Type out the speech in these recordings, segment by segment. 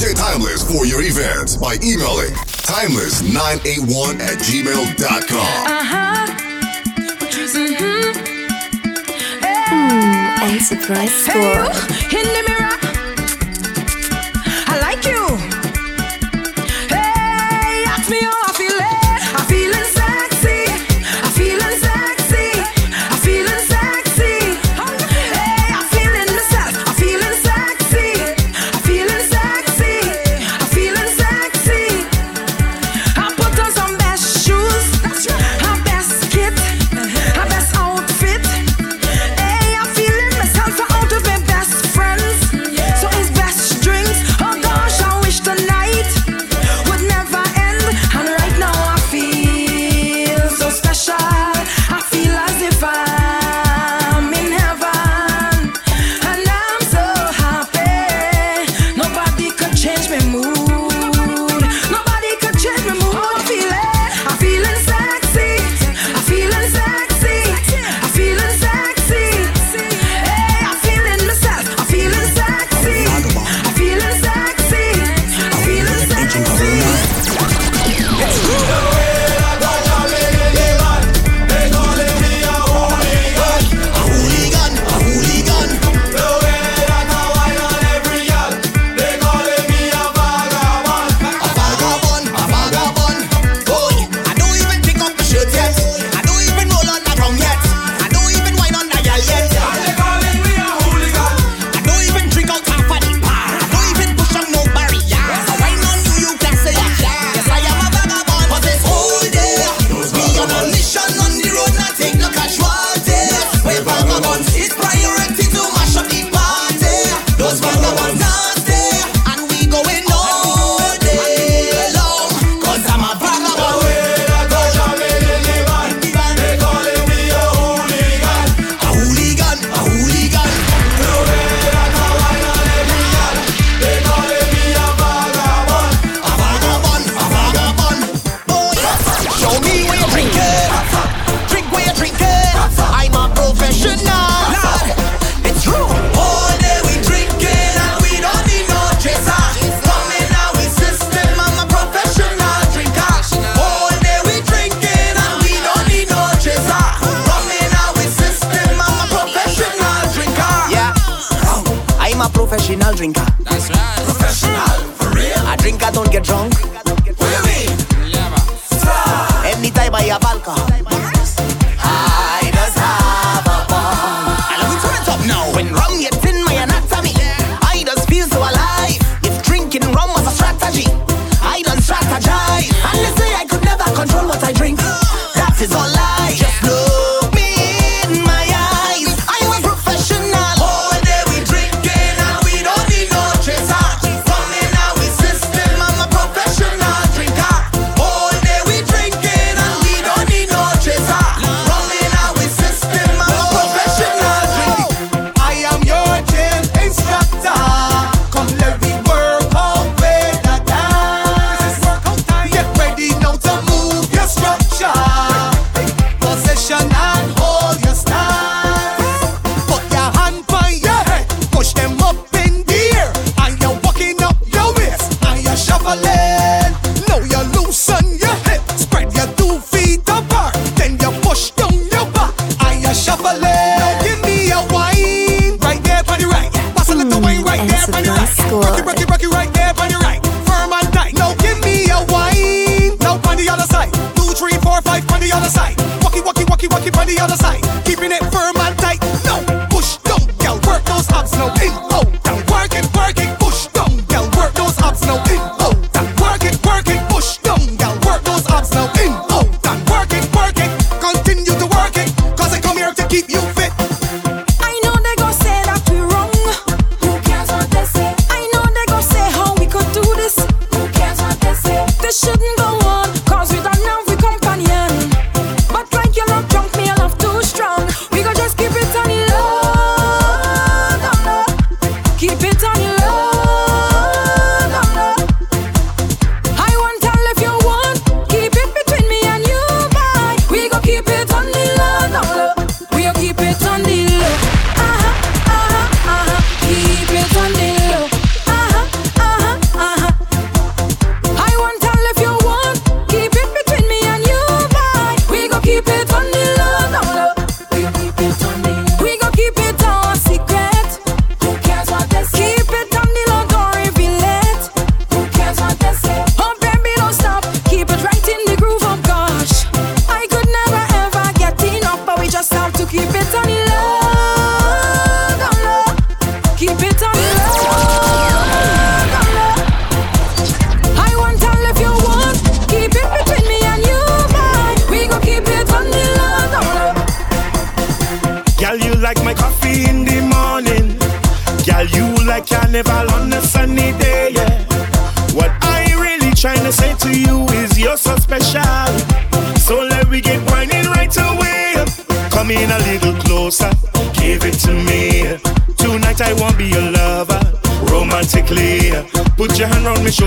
DJ Timeless for your events by emailing timeless981 at gmail.com. Uh-huh. Mm-hmm. Hey. Mm, and surprise score. Hey, in the mirror.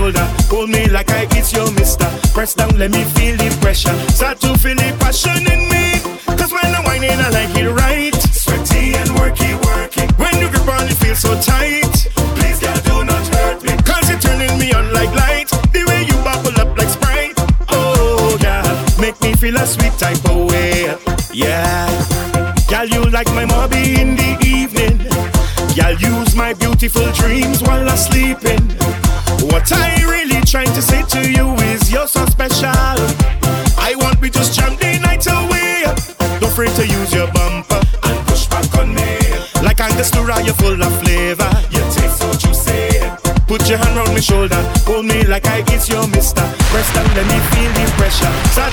shoulder. Hold me like I it's your mister. Press down, let me feel the pressure. Start to feel the passion in me. Cause when I'm whining, I like it right. Sweaty and worky, worky. When you grip on, it feels so tight. Please, girl, do not hurt me. Cause you're turning me on like light. The way you bubble up like Sprite. Oh, yeah. Make me feel a sweet type of way. Yeah. Girl, you like my mommy in the evening. Girl, use my beautiful dreams while I'm sleeping.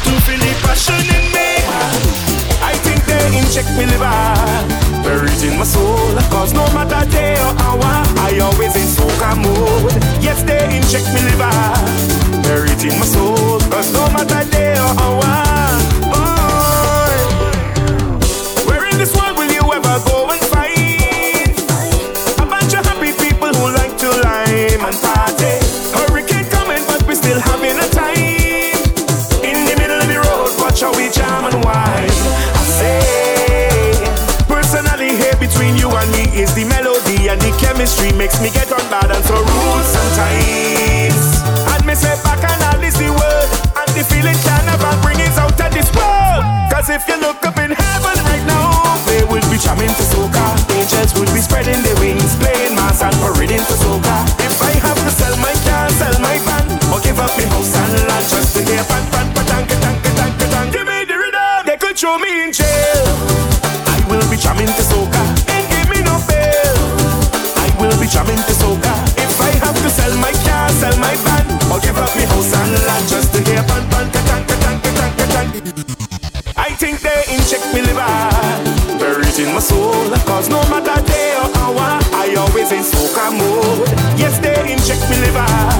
to feel the passion in me. I think they inject me liver, buried in my soul. Cause no matter day or hour, I always in soca mode. Yes, they inject me liver, buried in my soul. Cause no matter day or hour. street makes me get on bad and so rude sometimes. And me sit back and I is the word, and the feeling carnival bring is out of this world. Cause if you look up in heaven right now, they will be jamming to soca. Angels will be spreading their wings, playing mass and parading to soca. If I have to sell my car, sell my van, give up my house and land just to hear pan pan. I think they inject me liver, buried in my soul. Cause no matter day or hour, I always in soca mode. Yes, they inject me liver.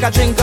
take a drink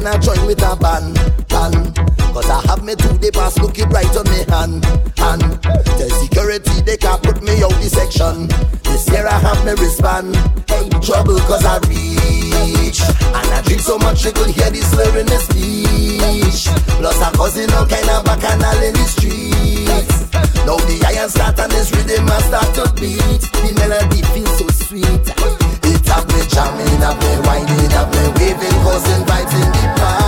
when I join with a band, band. Cause I have me two day pass looking right on me hand, hand. Tell security they can't put me out the section. This year I have me wristband. Hey, trouble cause I reach. And I drink so much you could hear the slur in the speech. Plus I'm causing all kind of bacchanal in the streets. Now the iron start and this rhythm I start to beat. The melody feels so sweet. Have me, jamming, have me, whining, have me, waving, causing vibes the party.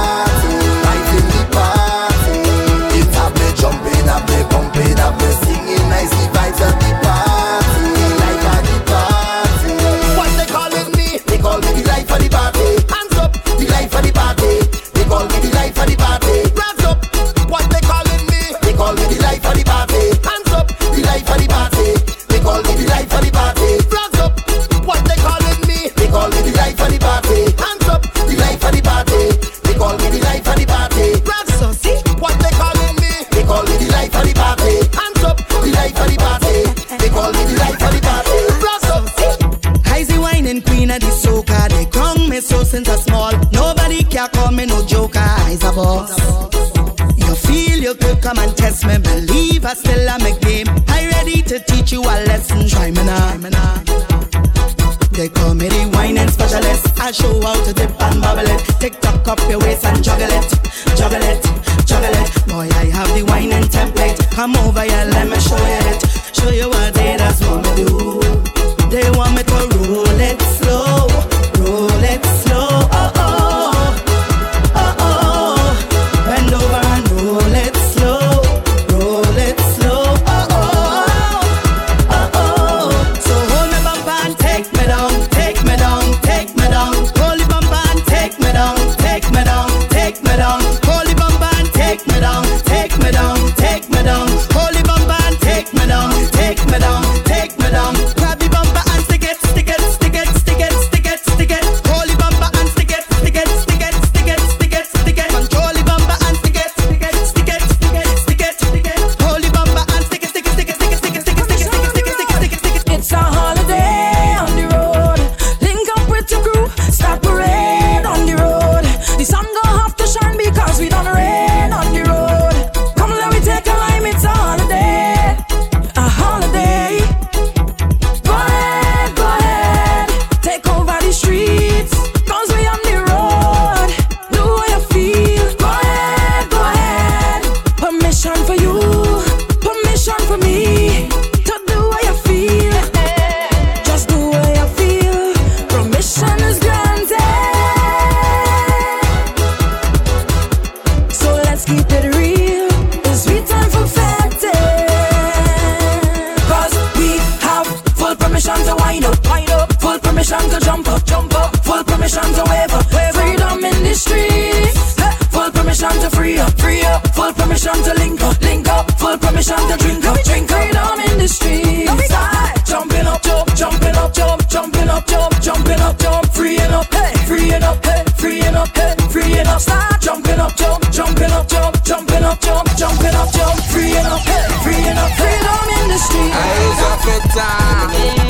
Boss. You feel you could come and test me, believe I still am a game. I ready to teach you a lesson, try me now. They call me the wine and specialist. I show how to dip and bubble it. Tick tock up your waist and juggle it, juggle it, juggle it. Boy, I have the wine and template. Come over here, let me show you it. Show you what they just want me do. They want me to roll it to free up, free up. Full permission to link up, link up. Full permission to drink up, drink up. Freedom in the streets. Aye. Jumping up, jump, jumping up, jump, jumping up, jump, jumping up, jump, freeing up, hey, freeing up, hey, freeing up, hey, freeing up. Start jumping up, jump, jumping up, jump, jumping up, jump, jumping up, jump, freeing up, hey, freeing up, freedom in the streets. Eyes of it, Benjamin.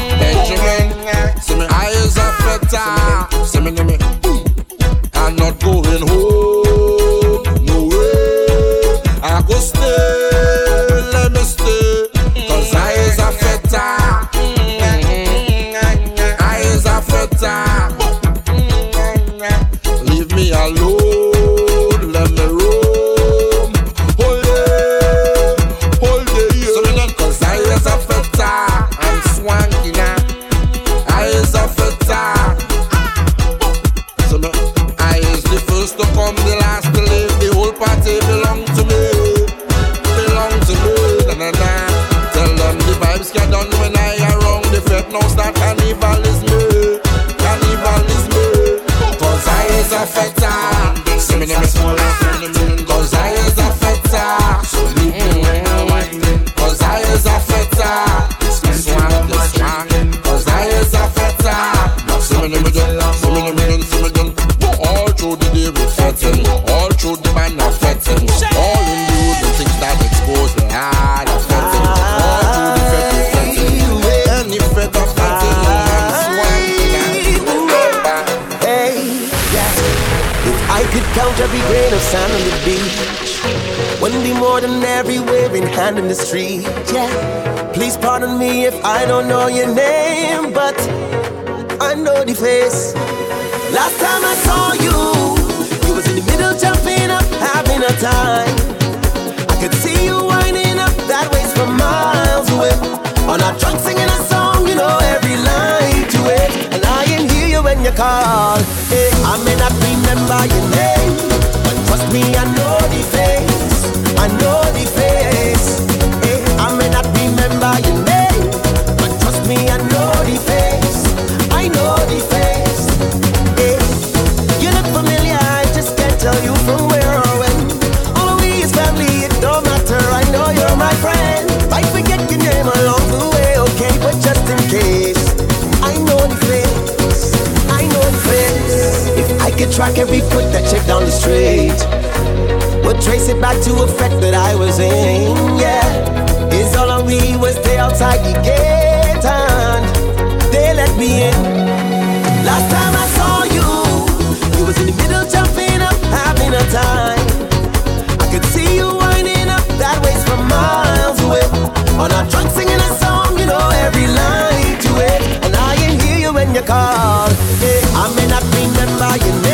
If I could count every grain of sand on the beach, wouldn't be more than every waving hand in the street. Yeah. Please pardon me if I don't know your name, but I know the face. Last time I saw you, you was in the middle jumping up, having a time. I could see you winding up that waist from miles away. On a drunk singing a song, remember your name, but trust me, I know track every foot that shaped down the street. We'll trace it back to a fact that I was in, yeah. It's all on me was stay outside the gate and they let me in. Last time I saw you, you was in the middle jumping up, having a time. I could see you winding up that way from miles away. On our drunk singing a song, you know every line to it. And I ain't hear you when you call. Yeah, I may not remember your name.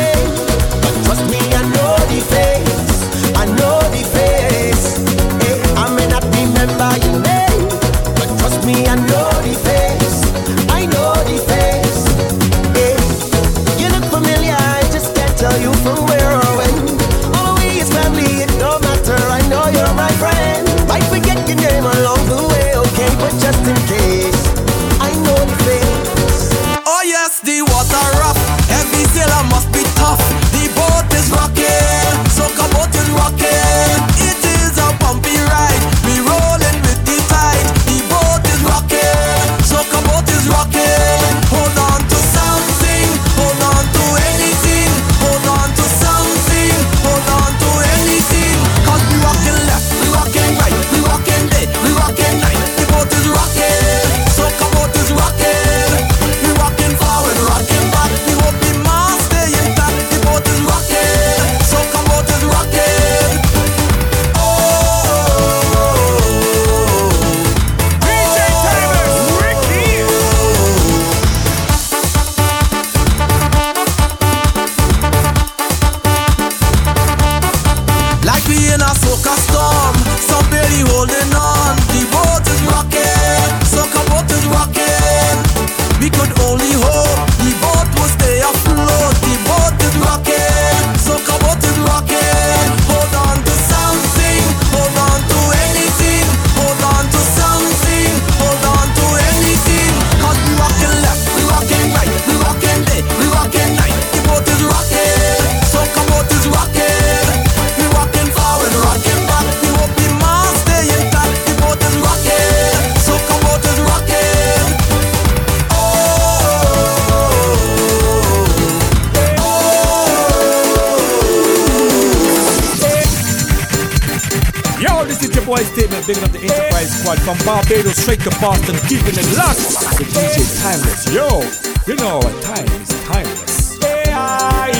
Choice statement, bigging up the Enterprise Squad from Barbados straight to Boston, keeping it locked. The DJ Timeless, yo, you know time is timeless. AI,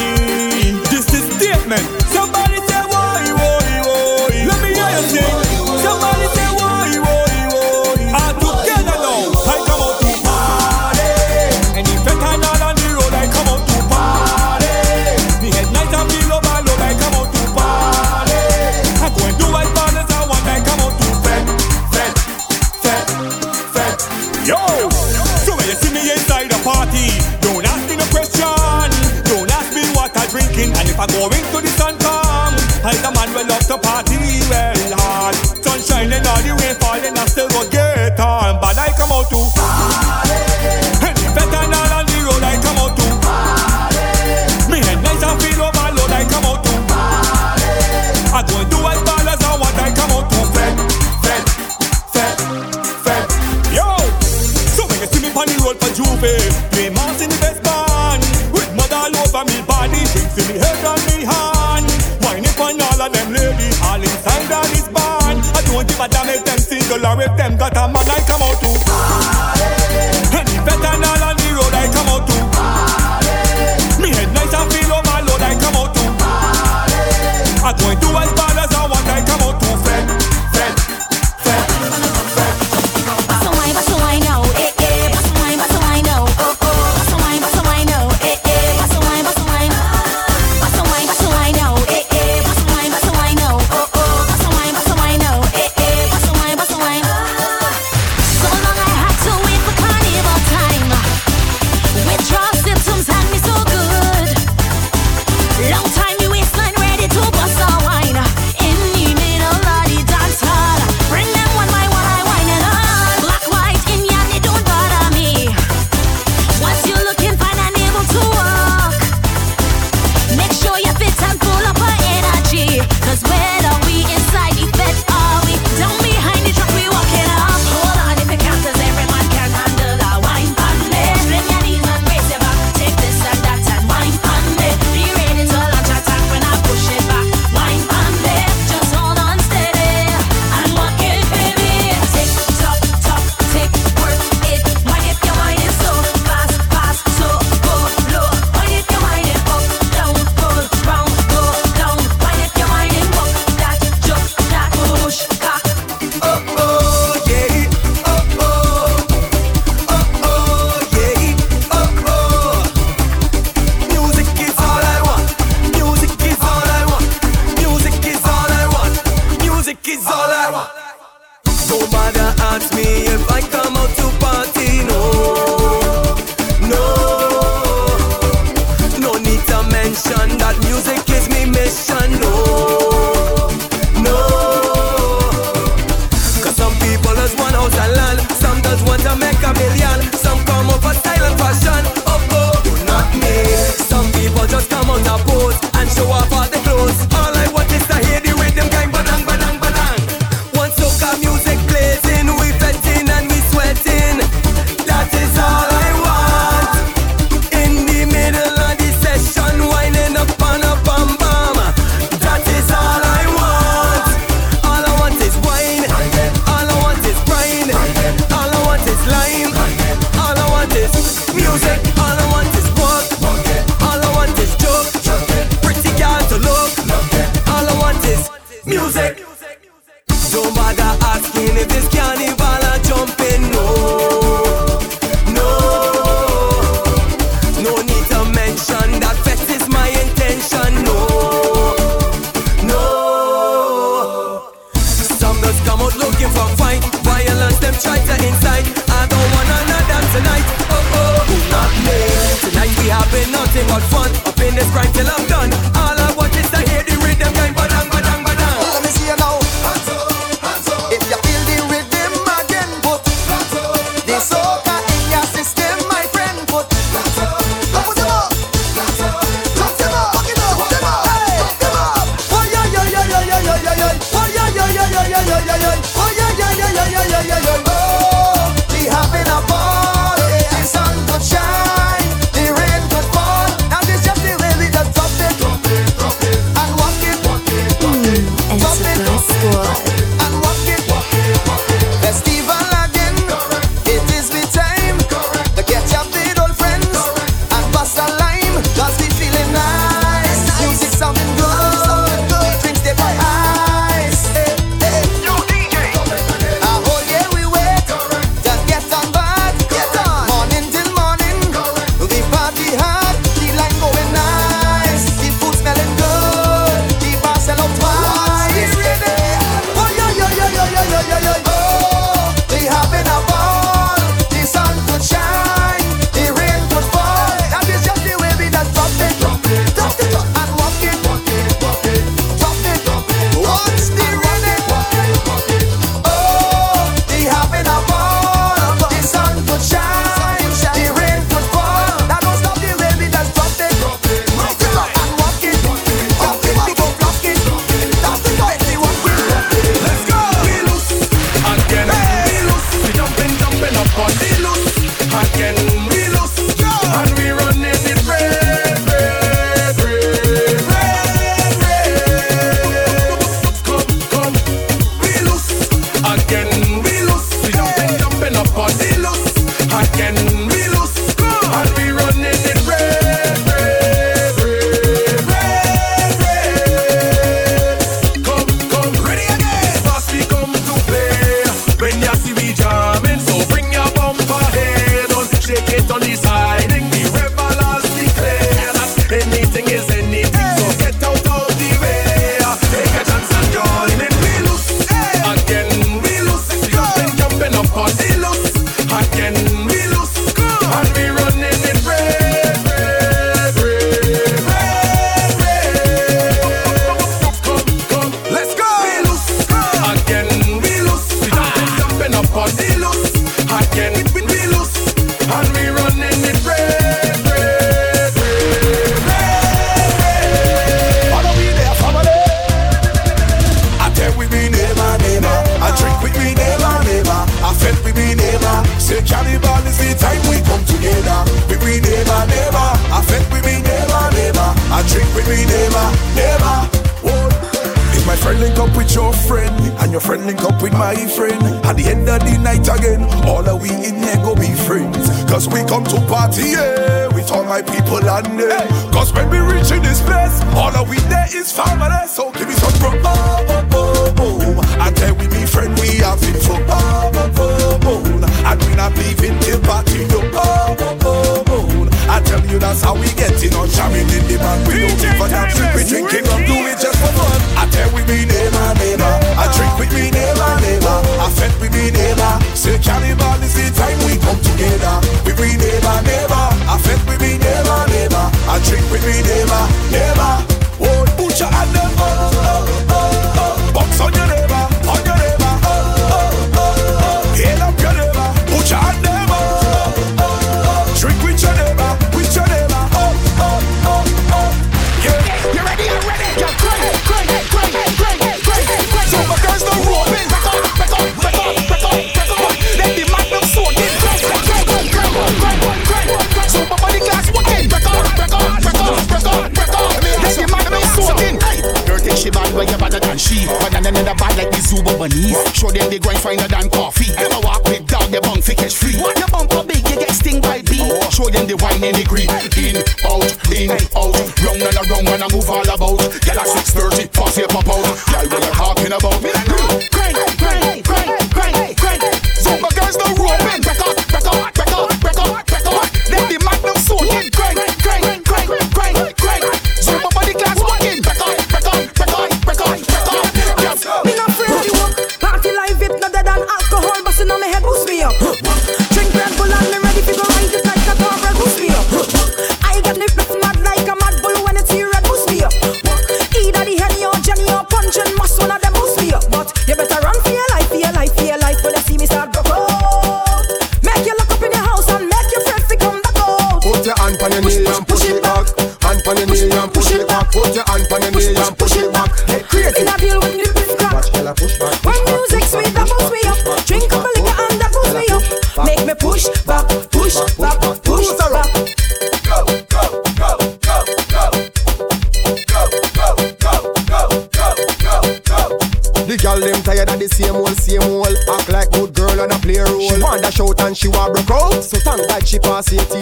this is statement. Somebody Going to the sun come. I the man will love to party. After if them got a man a billion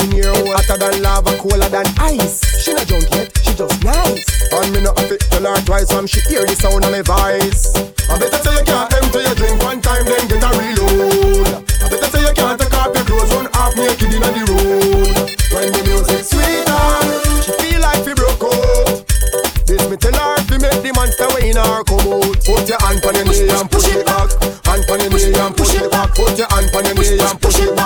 One year old hotter than lava, cooler than ice. She not drunk yet, she just nice. And me not fit tell her twice when she hear the sound of my voice. I better say you can't empty your drink one time, then get a reload. I better say you can't take off your clothes, run off naked in the road. When the music sweeter, she feel like she broke out. This me tell her to make the monster way in her come out. Put your hand on your knee and push it back. Hand on your knee and push it back. Put your hand on your knee and push it back.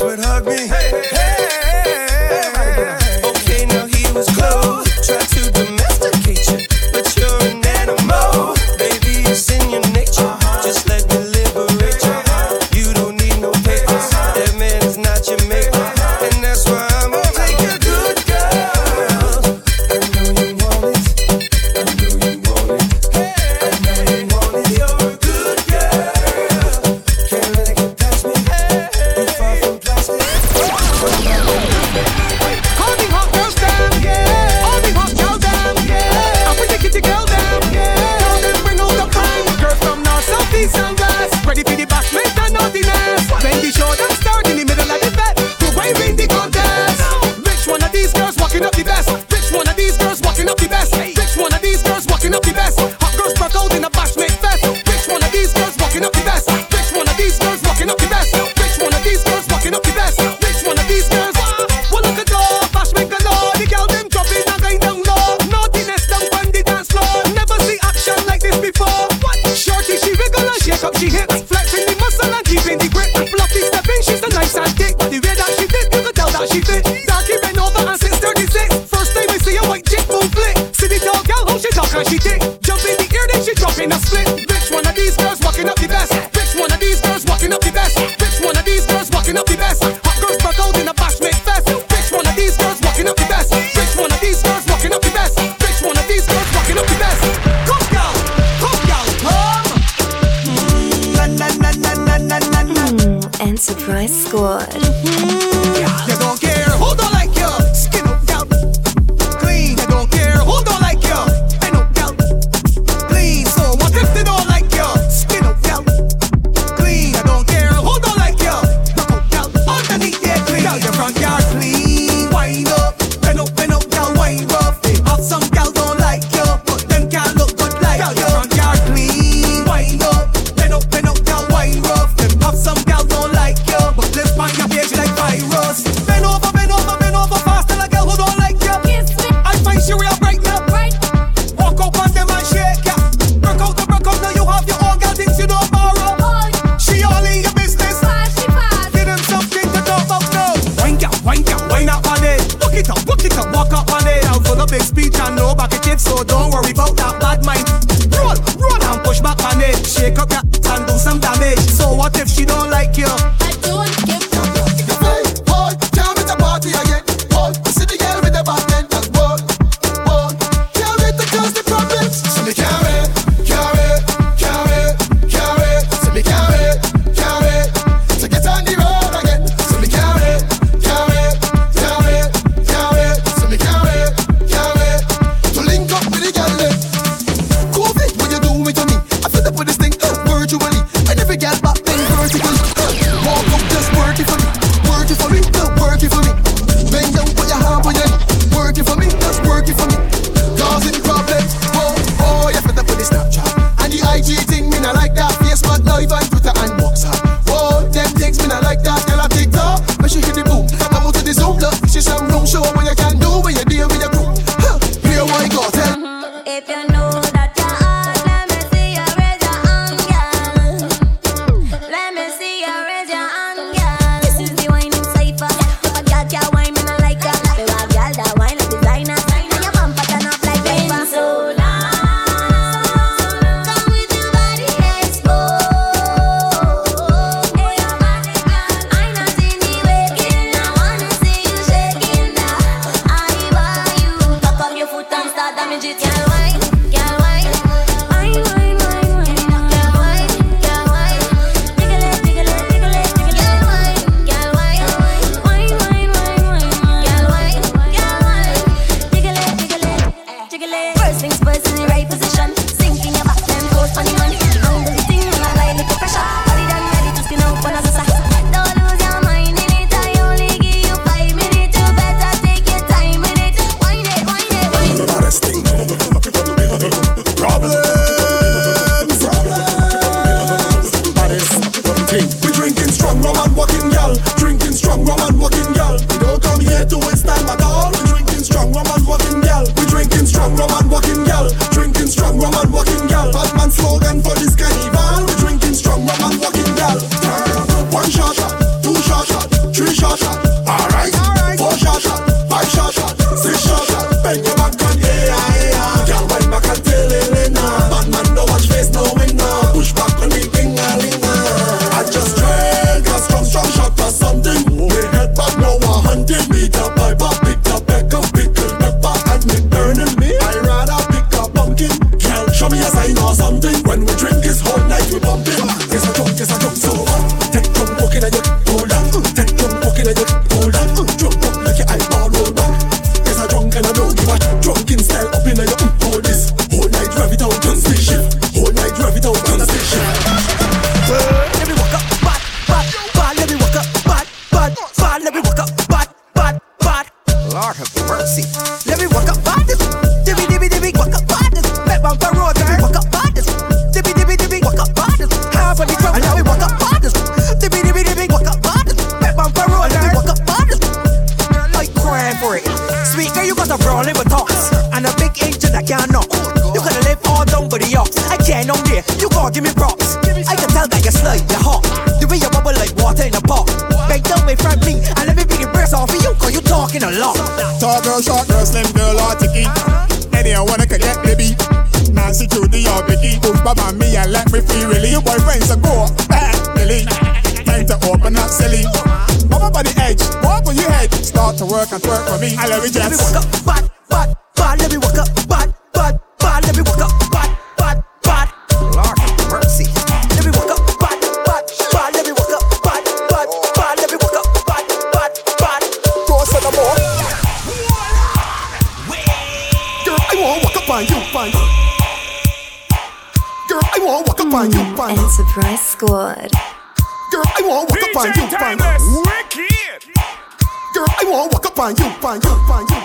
Would Hug Me. Hey, hey. My Squad. up on you. Enterprise Squad. Girl, I want walk up on you, pan. Wicked. Girl, I want walk up on you, pan, you, pan, you.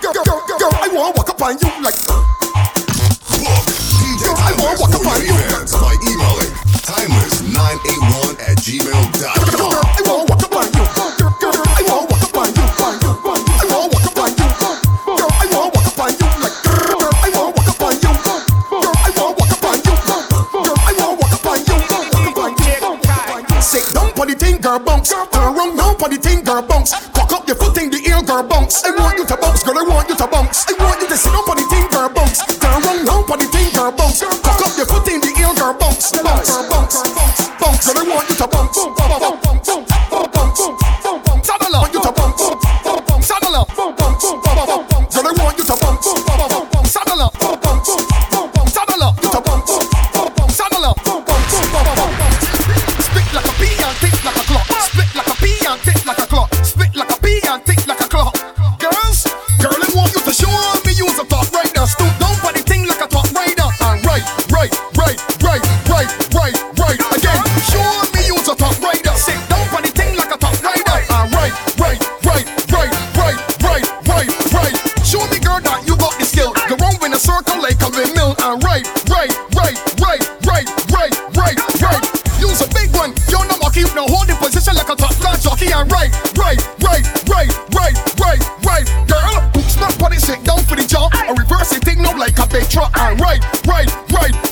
Girl, girl, girl, girl, I want walk up on you like. Uh. Girl, I want walk up on you. That's my Timeless 981 at gmail.com. Girl, I want bounce. Turn around now, for the thing, girl bounce. Cock up your foot in the ear, girl bounce. I want you to bounce, girl. I want you to bounce. I want you to see up on the thing, girl bounce. Turn around now, for the thing, girl bounce. Cock up your foot in the ear, girl bounce. Bounce, bounce, bounce, bounce. Girl, I want you to bounce, bounce, bounce. Jockey. And right, right, right, right, right, right, right. Girl, snap body sit down for the jaw. Or reverse it thing now like a big truck. And right, right, right,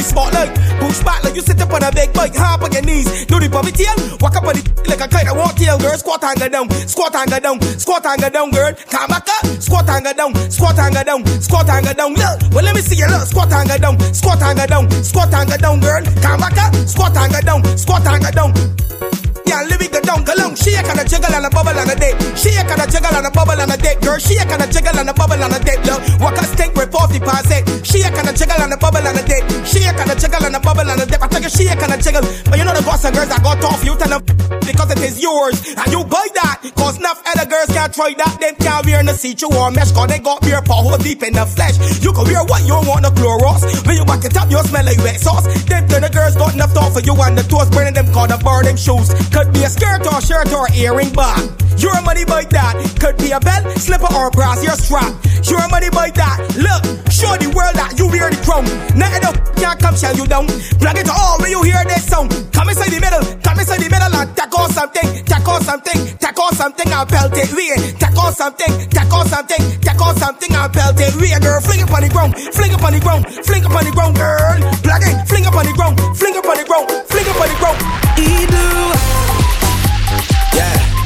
the spotlight Push back like you sit up on a big bike Hop on your knees Do the puppy tail Walk up on the like a kite I walk tail girl Squat and down Squat and down Squat and down girl Come back up Squat and down Squat and down Squat and down Look Well let me see you look Squat and down Squat and down Squat and down girl Come back up Squat and down Squat and down Shake and a jiggle and a bubble and a dip. Shake and a jiggle and a bubble and a dip. Girl, shake and a jiggle and a bubble and a dip. Look, walk a off the pass it. Shake and a jiggle and a bubble and a dip. Shake and a jiggle and a bubble and a dip. I take a shake and a jiggle. But you know the boss and girls that got off you tell them because it is yours. And you buy that. Cause enough other girls can't try that. Them can't wear no see-through or mesh. Cause they got beer paw deep in the flesh. You can wear what you want, no Clorox. When you back it up, you smell like wet sauce. Them the girls got enough thought for you and the toes burning them called the burn them shoes. Could be a skirt or shirt or earring bar. Your money by that. Could be a belt, slipper or brass your strap. Your money by that. Look, show the world that you wear the crown. Nothing up can't come shell you down. Plug it all when you hear this sound. Come inside the middle, come inside the middle and tackle something, tackle something, tackle something and pelt it way. Tackle something, tackle something, tackle something and pelt it way. Girl, fling it on the ground, fling it on the ground, fling it on the ground, girl. Plug it, fling it on the ground, fling it on the ground, fling it on the ground. Edu. Yeah.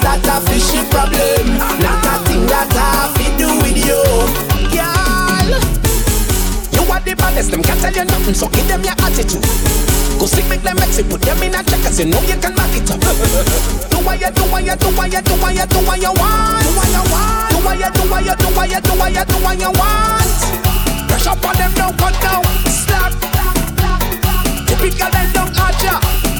That a fishy problem. Not a thing that I fi do with you, girl. You are the baddest, them can't tell you nothing, so give them your attitude. Go sick, make them it, put them in a check, cause you know you can back it up. do what you do, what you do, what you do, what you do, what you want. Do what you want. Do what you do, what you do, what you do, what you do, what you want. Press up on them, don't cut down. Slap. Typical them don't hurt ya.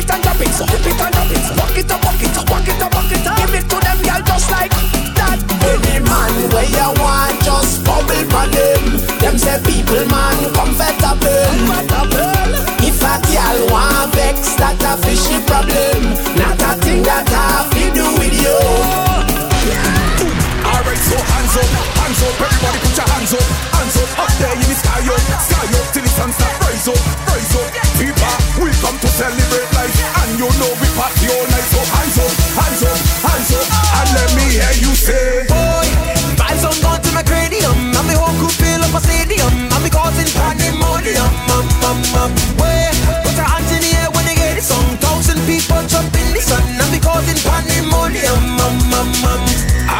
It and drop it, so flip it and drop it. Walk it up, walk it up, walk it up, walk it up. Give it to them, girl, just like that. Any man where you want, just bubble for them. Them say people man comfortable. comfortable. If a girl want vex, that a fishy problem. Not a thing that I fi do with you. Oh, Alright, so hands up, hands up, everybody put your hands up, hands up, up there in the sky up, sky up till the sun start rise up, rise up. People, we come to celebrate life, and you know we party all night. So hands up, hands up, hands up, and let me hear you say, Boy, vibes on gone to my cranium. And my whole crew fill up a stadium. And we causing pandemonium. Um, um, um. Wait, put your hands in the air when you get the song. Thousand people jump in the sun. And we causing pandemonium. Um, um, um.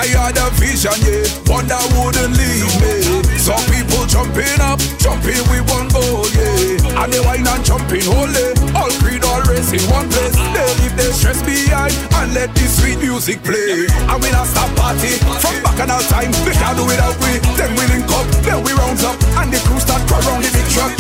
I had a vision, yeah, one that wouldn't leave me. Some people jumping up, jumping with one goal, yeah. And they whine and jumping holy, all creed, all race in one place. They leave their stress behind and let the sweet music play. And we not stop party from back in our time. We can't do without we. Then we link up, then we round up, and the crew start crawl round the truck.